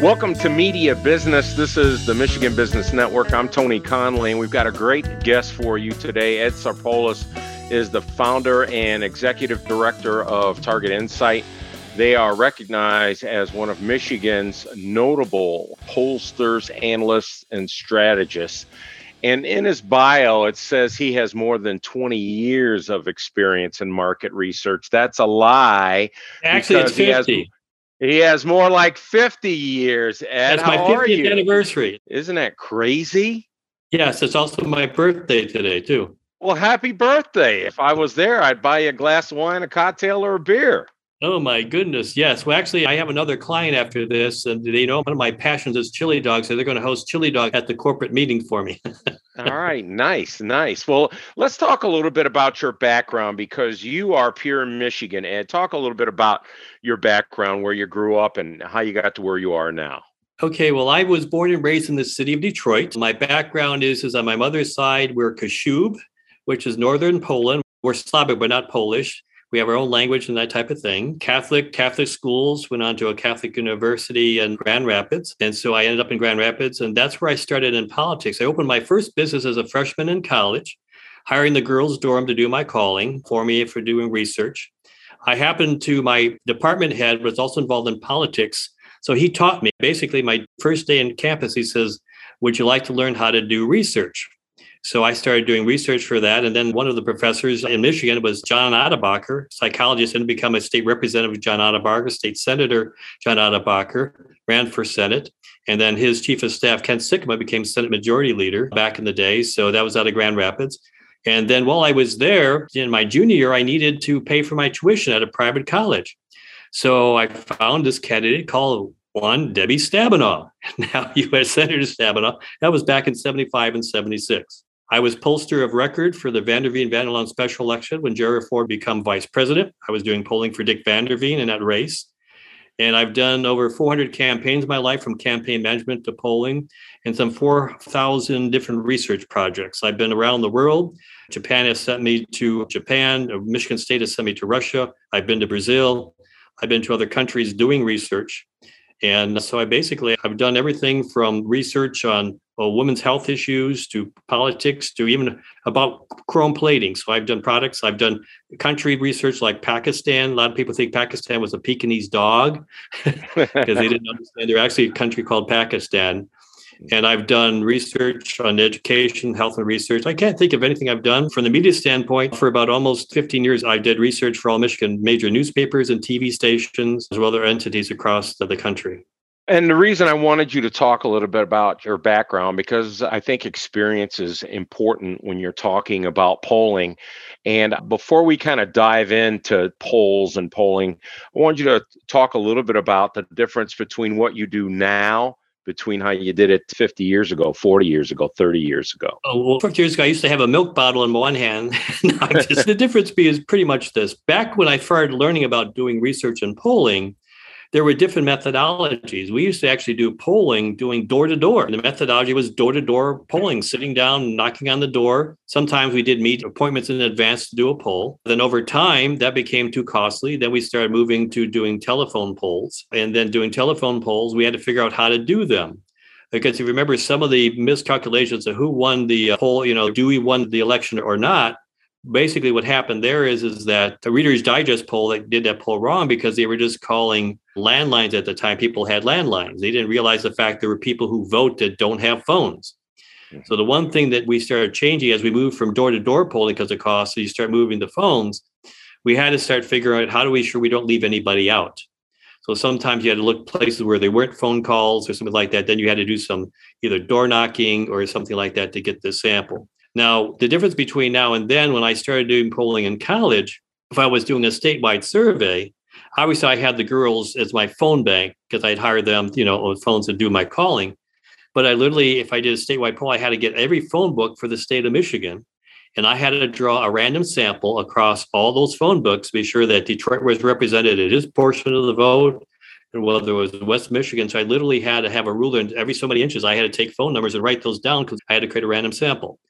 Welcome to Media Business. This is the Michigan Business Network. I'm Tony Conley, and we've got a great guest for you today. Ed Sarpolus is the founder and executive director of Target Insight. They are recognized as one of Michigan's notable pollsters, analysts, and strategists. And in his bio, it says he has more than 20 years of experience in market research. That's a lie. Actually, it's 50. He has more like 50 years. Ed, That's my how are 50th you? anniversary. Isn't that crazy? Yes, it's also my birthday today, too. Well, happy birthday. If I was there, I'd buy you a glass of wine, a cocktail, or a beer. Oh my goodness. Yes. Well, actually, I have another client after this, and they know one of my passions is chili dogs, So they're going to host chili dog at the corporate meeting for me. All right, nice, nice. Well, let's talk a little bit about your background because you are pure Michigan. and talk a little bit about your background, where you grew up, and how you got to where you are now. Okay, well, I was born and raised in the city of Detroit. My background is, is on my mother's side, we're Kashub, which is northern Poland. We're Slavic, but not Polish. We have our own language and that type of thing. Catholic, Catholic schools, went on to a Catholic university in Grand Rapids. And so I ended up in Grand Rapids, and that's where I started in politics. I opened my first business as a freshman in college, hiring the girls' dorm to do my calling for me for doing research. I happened to, my department head was also involved in politics. So he taught me basically my first day in campus. He says, Would you like to learn how to do research? So I started doing research for that. And then one of the professors in Michigan was John Otterbacher, psychologist, and become a state representative, John Otterbacher, state senator, John Otterbacher, ran for Senate. And then his chief of staff, Ken Sikkema, became Senate Majority Leader back in the day. So that was out of Grand Rapids. And then while I was there in my junior year, I needed to pay for my tuition at a private college. So I found this candidate called one Debbie Stabenow, now U.S. Senator Stabenow. That was back in 75 and 76. I was pollster of record for the Vanderveen Van Loan special election when Jerry Ford became vice president. I was doing polling for Dick Vanderveen in that race. And I've done over 400 campaigns in my life from campaign management to polling and some 4,000 different research projects. I've been around the world. Japan has sent me to Japan. Uh, Michigan State has sent me to Russia. I've been to Brazil. I've been to other countries doing research. And so I basically I've done everything from research on well, women's health issues to politics to even about chrome plating. So I've done products. I've done country research like Pakistan. A lot of people think Pakistan was a Pekingese dog because they didn't understand. They're actually a country called Pakistan. And I've done research on education, health, and research. I can't think of anything I've done from the media standpoint. For about almost 15 years, I did research for all Michigan major newspapers and TV stations, as well as other entities across the, the country. And the reason I wanted you to talk a little bit about your background, because I think experience is important when you're talking about polling. And before we kind of dive into polls and polling, I want you to talk a little bit about the difference between what you do now between how you did it 50 years ago, 40 years ago, 30 years ago? Oh, well, 50 years ago, I used to have a milk bottle in one hand. just, the difference is pretty much this. Back when I started learning about doing research and polling, there were different methodologies. We used to actually do polling doing door to door. The methodology was door to door polling, sitting down, knocking on the door. Sometimes we did meet appointments in advance to do a poll. Then over time, that became too costly. Then we started moving to doing telephone polls. And then doing telephone polls, we had to figure out how to do them because if you remember some of the miscalculations of who won the uh, poll, you know, do we won the election or not, basically what happened there is is that the Reader's Digest poll that did that poll wrong because they were just calling landlines at the time. People had landlines. They didn't realize the fact there were people who vote that don't have phones. So the one thing that we started changing as we moved from door to door polling because of cost, so you start moving the phones, we had to start figuring out how do we sure we don't leave anybody out. So sometimes you had to look places where there weren't phone calls or something like that. Then you had to do some either door knocking or something like that to get the sample. Now, the difference between now and then, when I started doing polling in college, if I was doing a statewide survey, obviously I had the girls as my phone bank because I'd hire them, you know, on phones to do my calling. But I literally, if I did a statewide poll, I had to get every phone book for the state of Michigan. And I had to draw a random sample across all those phone books to be sure that Detroit was represented in his portion of the vote. And whether it was West Michigan. So I literally had to have a ruler and every so many inches, I had to take phone numbers and write those down because I had to create a random sample.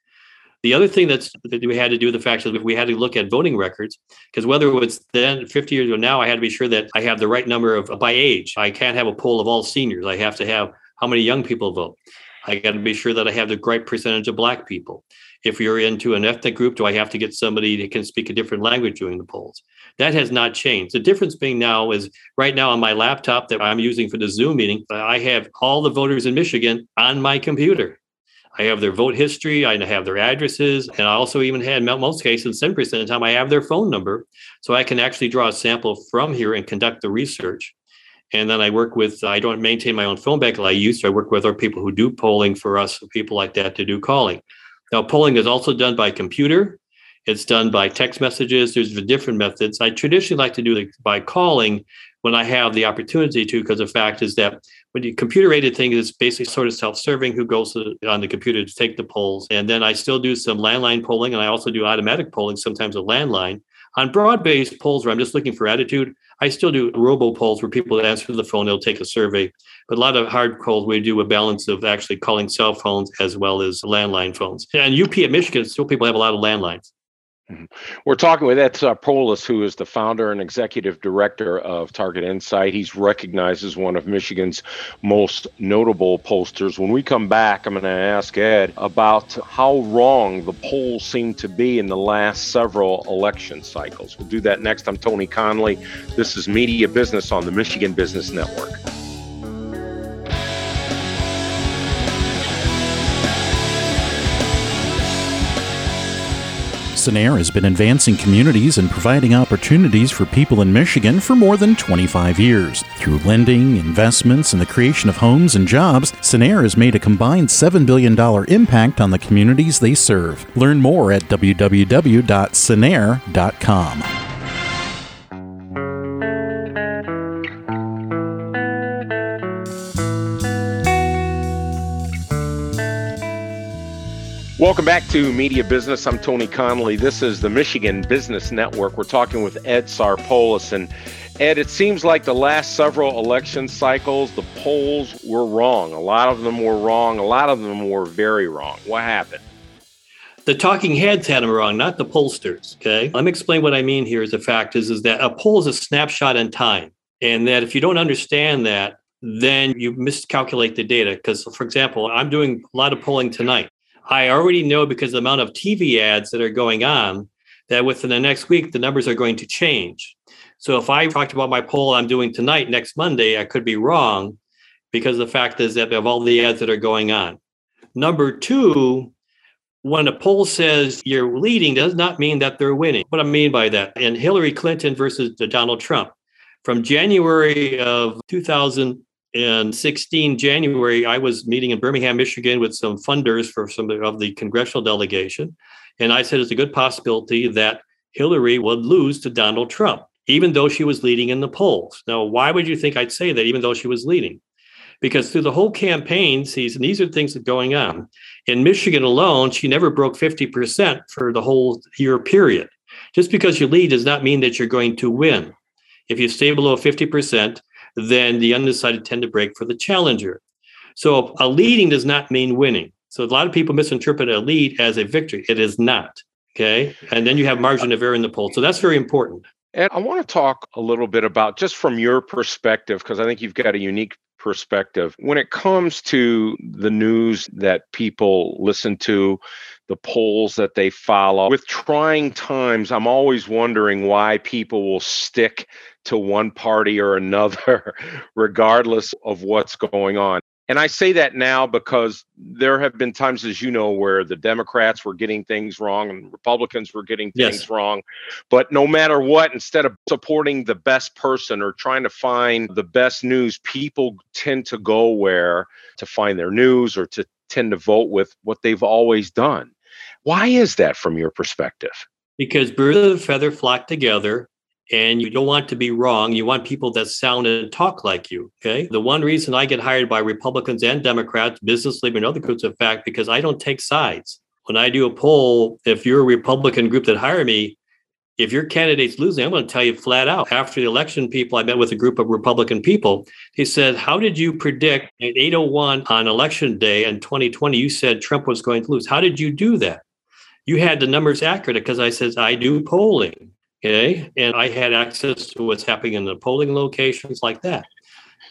The other thing that's that we had to do with the fact is we had to look at voting records because whether it was then 50 years ago now, I had to be sure that I have the right number of by age. I can't have a poll of all seniors. I have to have how many young people vote. I got to be sure that I have the right percentage of black people. If you're into an ethnic group, do I have to get somebody that can speak a different language during the polls? That has not changed. The difference being now is right now on my laptop that I'm using for the Zoom meeting, I have all the voters in Michigan on my computer. I have their vote history, I have their addresses, and I also even had, most cases, 10% of the time, I have their phone number. So I can actually draw a sample from here and conduct the research. And then I work with, I don't maintain my own phone bank like I used to. I work with other people who do polling for us, people like that to do calling. Now, polling is also done by computer. It's done by text messages. There's different methods. I traditionally like to do it by calling when I have the opportunity to, because the fact is that when you computer aided thing is basically sort of self-serving who goes to, on the computer to take the polls. And then I still do some landline polling and I also do automatic polling, sometimes a landline. On broad-based polls where I'm just looking for attitude, I still do robo polls where people answer the phone, they'll take a survey. But a lot of hard calls, we do a balance of actually calling cell phones as well as landline phones. And UP at Michigan, still people have a lot of landlines. Mm-hmm. We're talking with Ed Sarpolus, who is the founder and executive director of Target Insight. He's recognized as one of Michigan's most notable pollsters. When we come back, I'm going to ask Ed about how wrong the polls seem to be in the last several election cycles. We'll do that next. I'm Tony Conley. This is Media Business on the Michigan Business Network. Cinnaire has been advancing communities and providing opportunities for people in Michigan for more than 25 years. Through lending, investments, and the creation of homes and jobs, Cinnaire has made a combined $7 billion impact on the communities they serve. Learn more at www.cinnaire.com. Welcome back to Media Business. I'm Tony Conley. This is the Michigan Business Network. We're talking with Ed Sarpolus. And Ed, it seems like the last several election cycles, the polls were wrong. A lot of them were wrong. A lot of them were very wrong. What happened? The talking heads had them wrong, not the pollsters. Okay. Let me explain what I mean here is the fact is, is that a poll is a snapshot in time. And that if you don't understand that, then you miscalculate the data. Because, for example, I'm doing a lot of polling tonight. I already know because the amount of TV ads that are going on that within the next week, the numbers are going to change. So if I talked about my poll I'm doing tonight, next Monday, I could be wrong because the fact is that of all the ads that are going on. Number two, when a poll says you're leading does not mean that they're winning. What I mean by that, and Hillary Clinton versus Donald Trump, from January of 2000 in 16 January, I was meeting in Birmingham, Michigan with some funders for some of the congressional delegation. And I said it's a good possibility that Hillary would lose to Donald Trump, even though she was leading in the polls. Now, why would you think I'd say that, even though she was leading? Because through the whole campaign season, these are things that are going on. In Michigan alone, she never broke 50% for the whole year period. Just because you lead does not mean that you're going to win. If you stay below 50%, then the undecided tend to break for the challenger. So a leading does not mean winning. So a lot of people misinterpret a lead as a victory. It is not. Okay. And then you have margin of error in the poll. So that's very important. And I want to talk a little bit about just from your perspective, because I think you've got a unique perspective. When it comes to the news that people listen to, the polls that they follow, with trying times, I'm always wondering why people will stick to one party or another, regardless of what's going on. And I say that now because there have been times, as you know, where the Democrats were getting things wrong and Republicans were getting things yes. wrong. But no matter what, instead of supporting the best person or trying to find the best news, people tend to go where to find their news or to tend to vote with what they've always done. Why is that from your perspective? Because birds of a feather flock together and you don't want to be wrong. You want people that sound and talk like you. Okay. The one reason I get hired by Republicans and Democrats, business leaders, and other groups, in fact, because I don't take sides. When I do a poll, if you're a Republican group that hire me, if your candidate's losing, I'm going to tell you flat out. After the election, people, I met with a group of Republican people. He said, How did you predict at 801 on election day in 2020? You said Trump was going to lose. How did you do that? you had the numbers accurate because I says I do polling. Okay. And I had access to what's happening in the polling locations like that.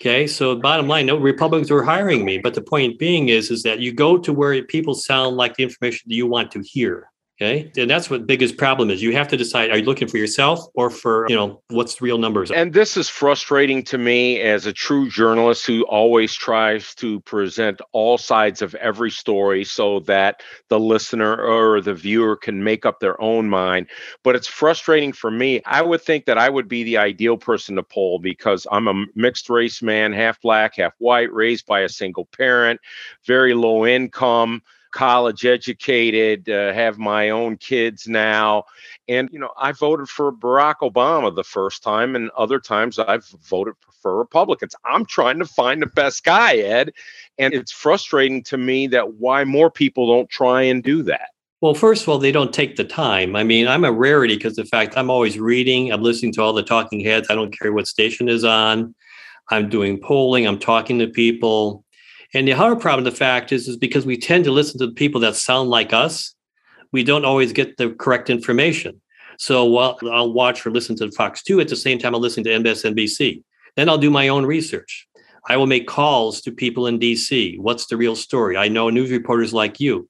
Okay. So bottom line, no Republicans were hiring me. But the point being is, is that you go to where people sound like the information that you want to hear. Okay. And that's what biggest problem is. You have to decide, are you looking for yourself or for, you know, what's the real numbers? And this is frustrating to me as a true journalist who always tries to present all sides of every story so that the listener or the viewer can make up their own mind. But it's frustrating for me. I would think that I would be the ideal person to poll because I'm a mixed race man, half black, half white, raised by a single parent, very low income college educated, uh, have my own kids now. And, you know, I voted for Barack Obama the first time, and other times I've voted for Republicans. I'm trying to find the best guy, Ed. And it's frustrating to me that why more people don't try and do that. Well, first of all, they don't take the time. I mean, I'm a rarity because the fact I'm always reading, I'm listening to all the talking heads. I don't care what station is on. I'm doing polling, I'm talking to people. And the other problem, the fact is, is because we tend to listen to the people that sound like us, we don't always get the correct information. So while I'll watch or listen to Fox 2 at the same time, I'll listen to MSNBC. Then I'll do my own research. I will make calls to people in DC. What's the real story? I know news reporters like you.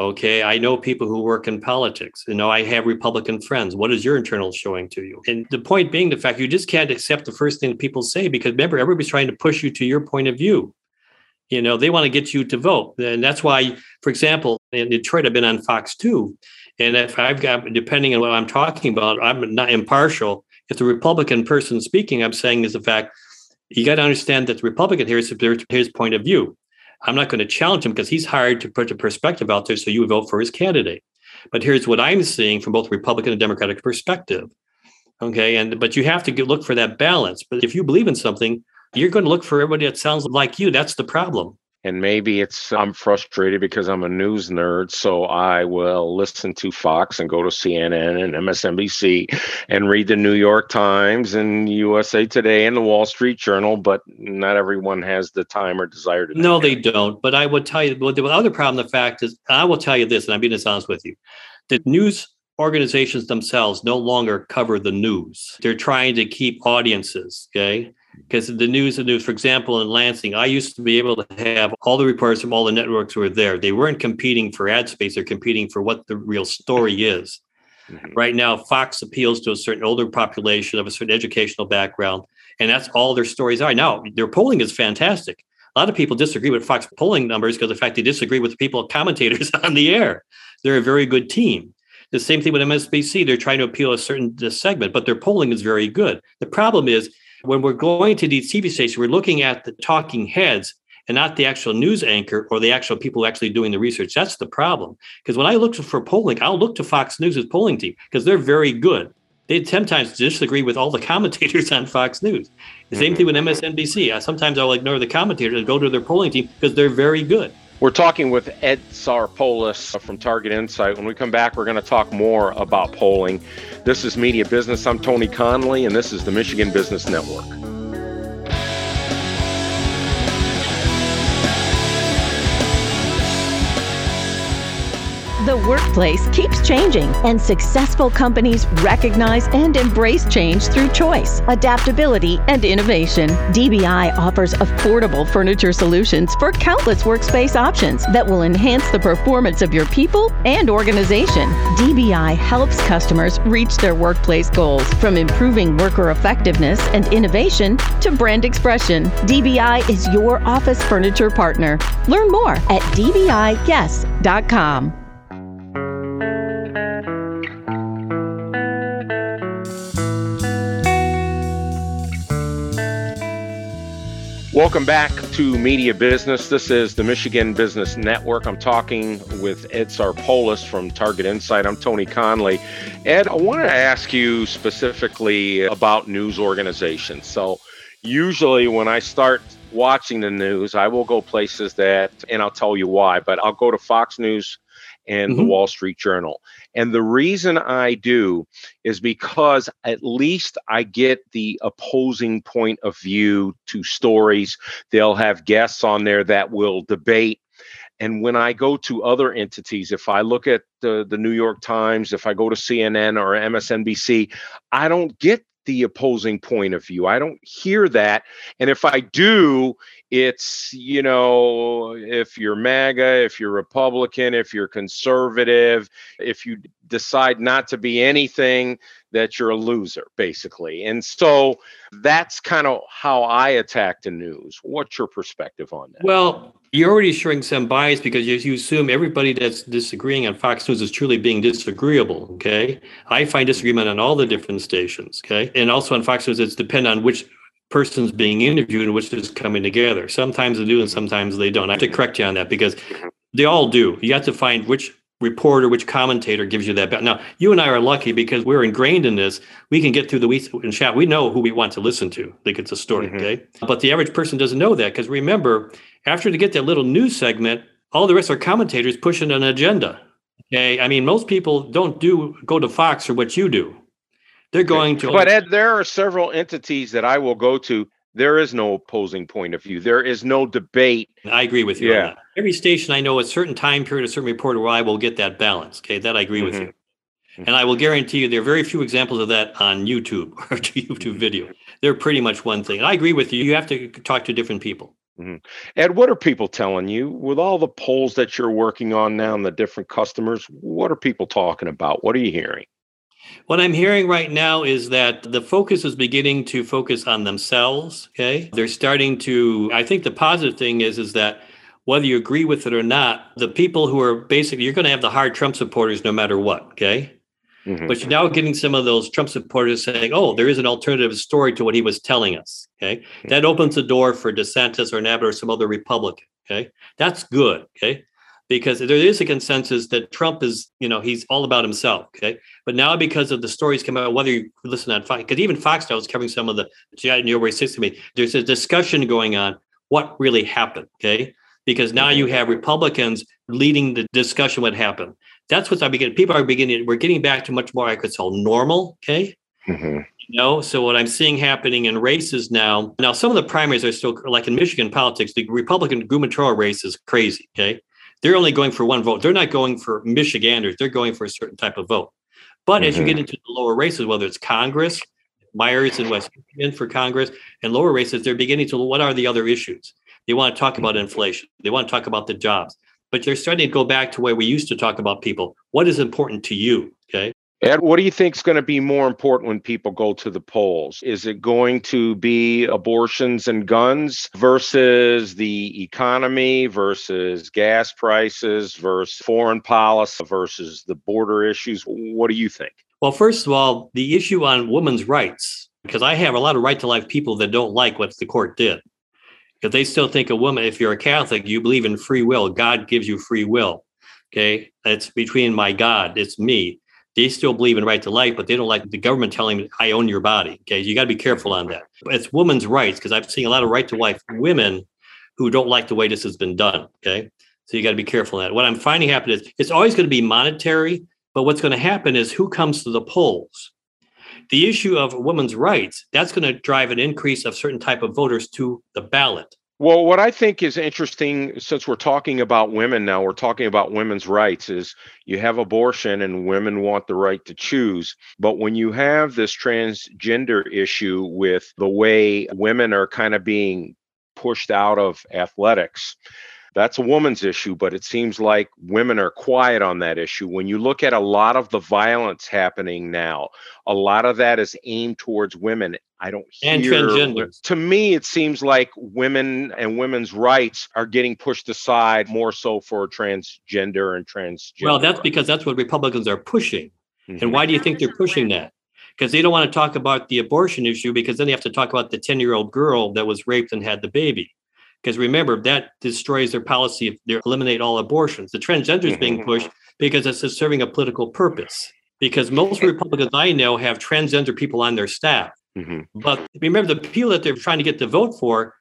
Okay. I know people who work in politics. You know, I have Republican friends. What is your internal showing to you? And the point being the fact you just can't accept the first thing people say because remember, everybody's trying to push you to your point of view. You know, they want to get you to vote. And that's why, for example, in Detroit, I've been on Fox 2. And if I've got, depending on what I'm talking about, I'm not impartial. If the Republican person speaking, I'm saying is the fact, you got to understand that the Republican here is his point of view. I'm not going to challenge him because he's hired to put a perspective out there so you vote for his candidate. But here's what I'm seeing from both Republican and Democratic perspective. Okay. And but you have to get, look for that balance. But if you believe in something, you're going to look for everybody that sounds like you. That's the problem. And maybe it's I'm frustrated because I'm a news nerd, so I will listen to Fox and go to CNN and MSNBC and read the New York Times and USA Today and the Wall Street Journal, but not everyone has the time or desire to. No, they don't. But I would tell you, well, the other problem, the fact is, I will tell you this, and I'm being honest with you, the news organizations themselves no longer cover the news. They're trying to keep audiences, okay? Because the news the news for example in lansing i used to be able to have all the reporters from all the networks were there. They weren't competing for ad space they're competing for what the real story is. Mm-hmm. right now fox appeals to a certain older population of a certain educational background and that's all their stories are. Now their polling is fantastic. A lot of people disagree with fox polling numbers because the fact they disagree with the people commentators on the air. They're a very good team. The same thing with msnbc they're trying to appeal a certain segment but their polling is very good. The problem is when we're going to these TV stations, we're looking at the talking heads and not the actual news anchor or the actual people actually doing the research. That's the problem. Because when I look for polling, I'll look to Fox News' polling team because they're very good. They sometimes disagree with all the commentators on Fox News. The same mm-hmm. thing with MSNBC. I, Sometimes I'll ignore the commentators and go to their polling team because they're very good. We're talking with Ed Sarpolus from Target Insight. When we come back, we're going to talk more about polling. This is Media Business. I'm Tony Conley, and this is the Michigan Business Network. The workplace keeps changing, and successful companies recognize and embrace change through choice, adaptability, and innovation. DBI offers affordable furniture solutions for countless workspace options that will enhance the performance of your people and organization. DBI helps customers reach their workplace goals from improving worker effectiveness and innovation to brand expression. DBI is your office furniture partner. Learn more at dbiyes.com. Welcome back to Media Business. This is the Michigan Business Network. I'm talking with Ed Sarpolus from Target Insight. I'm Tony Conley. Ed, I want to ask you specifically about news organizations. So, usually when I start watching the news, I will go places that, and I'll tell you why, but I'll go to Fox News and mm-hmm. the Wall Street Journal. And the reason I do is because at least I get the opposing point of view to stories. They'll have guests on there that will debate. And when I go to other entities, if I look at the, the New York Times, if I go to CNN or MSNBC, I don't get the opposing point of view. I don't hear that. And if I do, it's, you know, if you're MAGA, if you're Republican, if you're conservative, if you decide not to be anything, that you're a loser, basically. And so that's kind of how I attack the news. What's your perspective on that? Well, you're already showing some bias because you, you assume everybody that's disagreeing on Fox News is truly being disagreeable. Okay. I find disagreement on all the different stations. Okay. And also on Fox News, it's depend on which person's being interviewed and which is coming together. Sometimes they do and sometimes they don't. I have to correct you on that because they all do. You have to find which reporter, which commentator gives you that. Now, you and I are lucky because we're ingrained in this. We can get through the week and chat. We know who we want to listen to. Think it's a story, mm-hmm. okay? But the average person doesn't know that because remember, after they get that little news segment, all the rest are commentators pushing an agenda. Okay, I mean, most people don't do go to Fox or what you do. They're going to. But Ed, there are several entities that I will go to there is no opposing point of view. There is no debate. I agree with you. Yeah. Every station I know a certain time period, a certain reporter where I will get that balance. Okay. That I agree mm-hmm. with you. And I will guarantee you there are very few examples of that on YouTube or YouTube video. They're pretty much one thing. And I agree with you. You have to talk to different people. Mm-hmm. Ed, what are people telling you with all the polls that you're working on now and the different customers? What are people talking about? What are you hearing? What I'm hearing right now is that the focus is beginning to focus on themselves. Okay. They're starting to, I think the positive thing is, is that whether you agree with it or not, the people who are basically, you're going to have the hard Trump supporters no matter what. Okay. Mm-hmm. But you're now getting some of those Trump supporters saying, oh, there is an alternative story to what he was telling us. Okay. Mm-hmm. That opens the door for DeSantis or Abbott or some other Republican. Okay. That's good. Okay because there is a consensus that Trump is, you know, he's all about himself. Okay. But now because of the stories come out, whether you listen on Fox, because even Fox now is covering some of the January 6th to me, there's a discussion going on what really happened. Okay. Because now you have Republicans leading the discussion what happened. That's what's I beginning. People are beginning, we're getting back to much more I could call normal. Okay. Mm-hmm. You know, so what I'm seeing happening in races now, now some of the primaries are still like in Michigan politics, the Republican gubernatorial race is crazy. Okay they're only going for one vote. They're not going for Michiganders. They're going for a certain type of vote. But mm-hmm. as you get mm-hmm. into the lower races, whether it's Congress, Meijer's and West Michigan for Congress, and lower races, they're beginning to what are the other issues? They want to talk about mm-hmm. inflation. They want to talk about the jobs. But they're starting to go back to where we used to talk about people. What is important to you? Okay. Ed, what do you think is going to be more important when people go to the polls? Is it going to be abortions and guns versus the economy versus gas prices versus foreign policy versus the border issues? What do you think? Well, first of all, the issue on women's rights, because I have a lot of right to life people that don't like what the court did. Because they still think a woman, if you're a Catholic, you believe in free will. God gives you free will. Okay. It's between my God, it's me they still believe in right to life, but they don't like the government telling them, I own your body. Okay. You got to be careful on that. It's women's rights because I've seen a lot of right to life women who don't like the way this has been done. Okay. So you got to be careful on that. What I'm finding happen is it's always going to be monetary, but what's going to happen is who comes to the polls. The issue of women's rights, that's going to drive an increase of certain type of voters to the ballot. Well, what I think is interesting, since we're talking about women now, we're talking about women's rights, is you have abortion and women want the right to choose. But when you have this transgender issue with the way women are kind of being pushed out of athletics, that's a woman's issue, but it seems like women are quiet on that issue. When you look at a lot of the violence happening now, a lot of that is aimed towards women. I don't hear. And transgender. To me, it seems like women and women's rights are getting pushed aside more so for transgender and transgender. Well, that's because that's what Republicans are pushing. Mm-hmm. And why do you think they're pushing that? Because they don't want to talk about the abortion issue because then they have to talk about the 10 year old girl that was raped and had the baby. Because remember, that destroys their policy if they eliminate all abortions. The transgender is being pushed because it's serving a political purpose. Because most Republicans I know have transgender people on their staff. Mm-hmm. But remember, the people that they're trying to get to vote for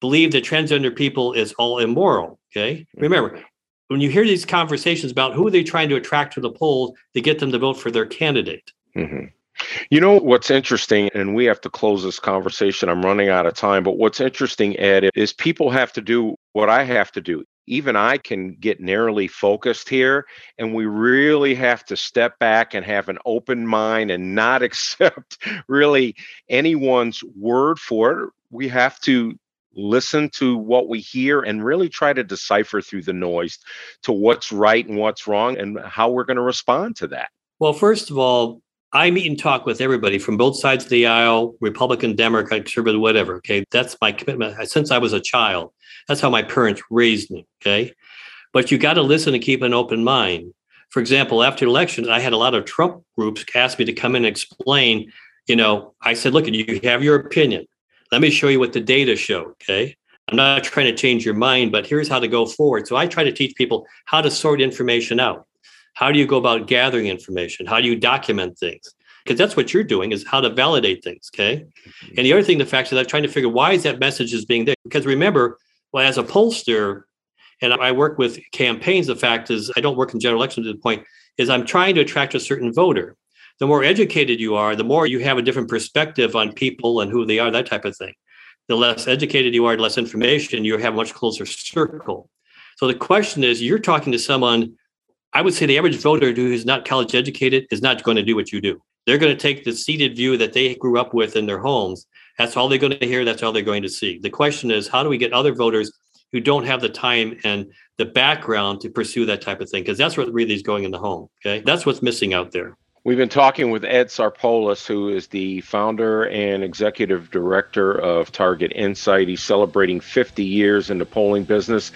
believe that transgender people is all immoral. Okay. Remember, when you hear these conversations about who are they trying to attract to the polls to get them to vote for their candidate. Mm-hmm. You know what's interesting, and we have to close this conversation. I'm running out of time, but what's interesting, Ed, is people have to do what I have to do. Even I can get narrowly focused here. And we really have to step back and have an open mind and not accept really anyone's word for it. We have to listen to what we hear and really try to decipher through the noise to what's right and what's wrong and how we're going to respond to that. Well, first of all, I meet and talk with everybody from both sides of the aisle, Republican, Democrat, conservative, whatever. Okay. That's my commitment uh, since I was a child. That's how my parents raised me. Okay. But you got to listen and keep an open mind. For example, after elections, I had a lot of Trump groups ask me to come in and explain. You know, I said, look, you have your opinion. Let me show you what the data show. Okay. I'm not trying to change your mind, but here's how to go forward. So I try to teach people how to sort information out. How do you go about gathering information? How do you document things? Because that's what you're doing is how to validate things. Okay. Mm-hmm. And the other thing, the fact is I'm trying to figure why is that message is being there? Because remember, well, as a pollster, and I work with campaigns, the fact is I don't work in general elections to the point is I'm trying to attract a certain voter. The more educated you are, the more you have a different perspective on people and who they are, that type of thing. The less educated you are, the less information, you have a much closer circle. So the question is, you're talking to someone, I would say the average voter who is not college educated is not going to do what you do. They're going to take the seated view that they grew up with in their homes. That's all they're going to hear. That's all they're going to see. The question is, how do we get other voters who don't have the time and the background to pursue that type of thing? Because that's what really is going in the home. Okay. That's what's missing out there. We've been talking with Ed Sarpolus, who is the founder and executive director of Target Insight. He's celebrating 50 years in the polling business.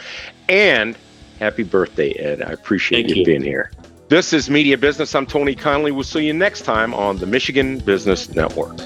And happy birthday, Ed. I appreciate you, you being here. This is Media Business. I'm Tony Conley. We'll see you next time on the Michigan Business Network.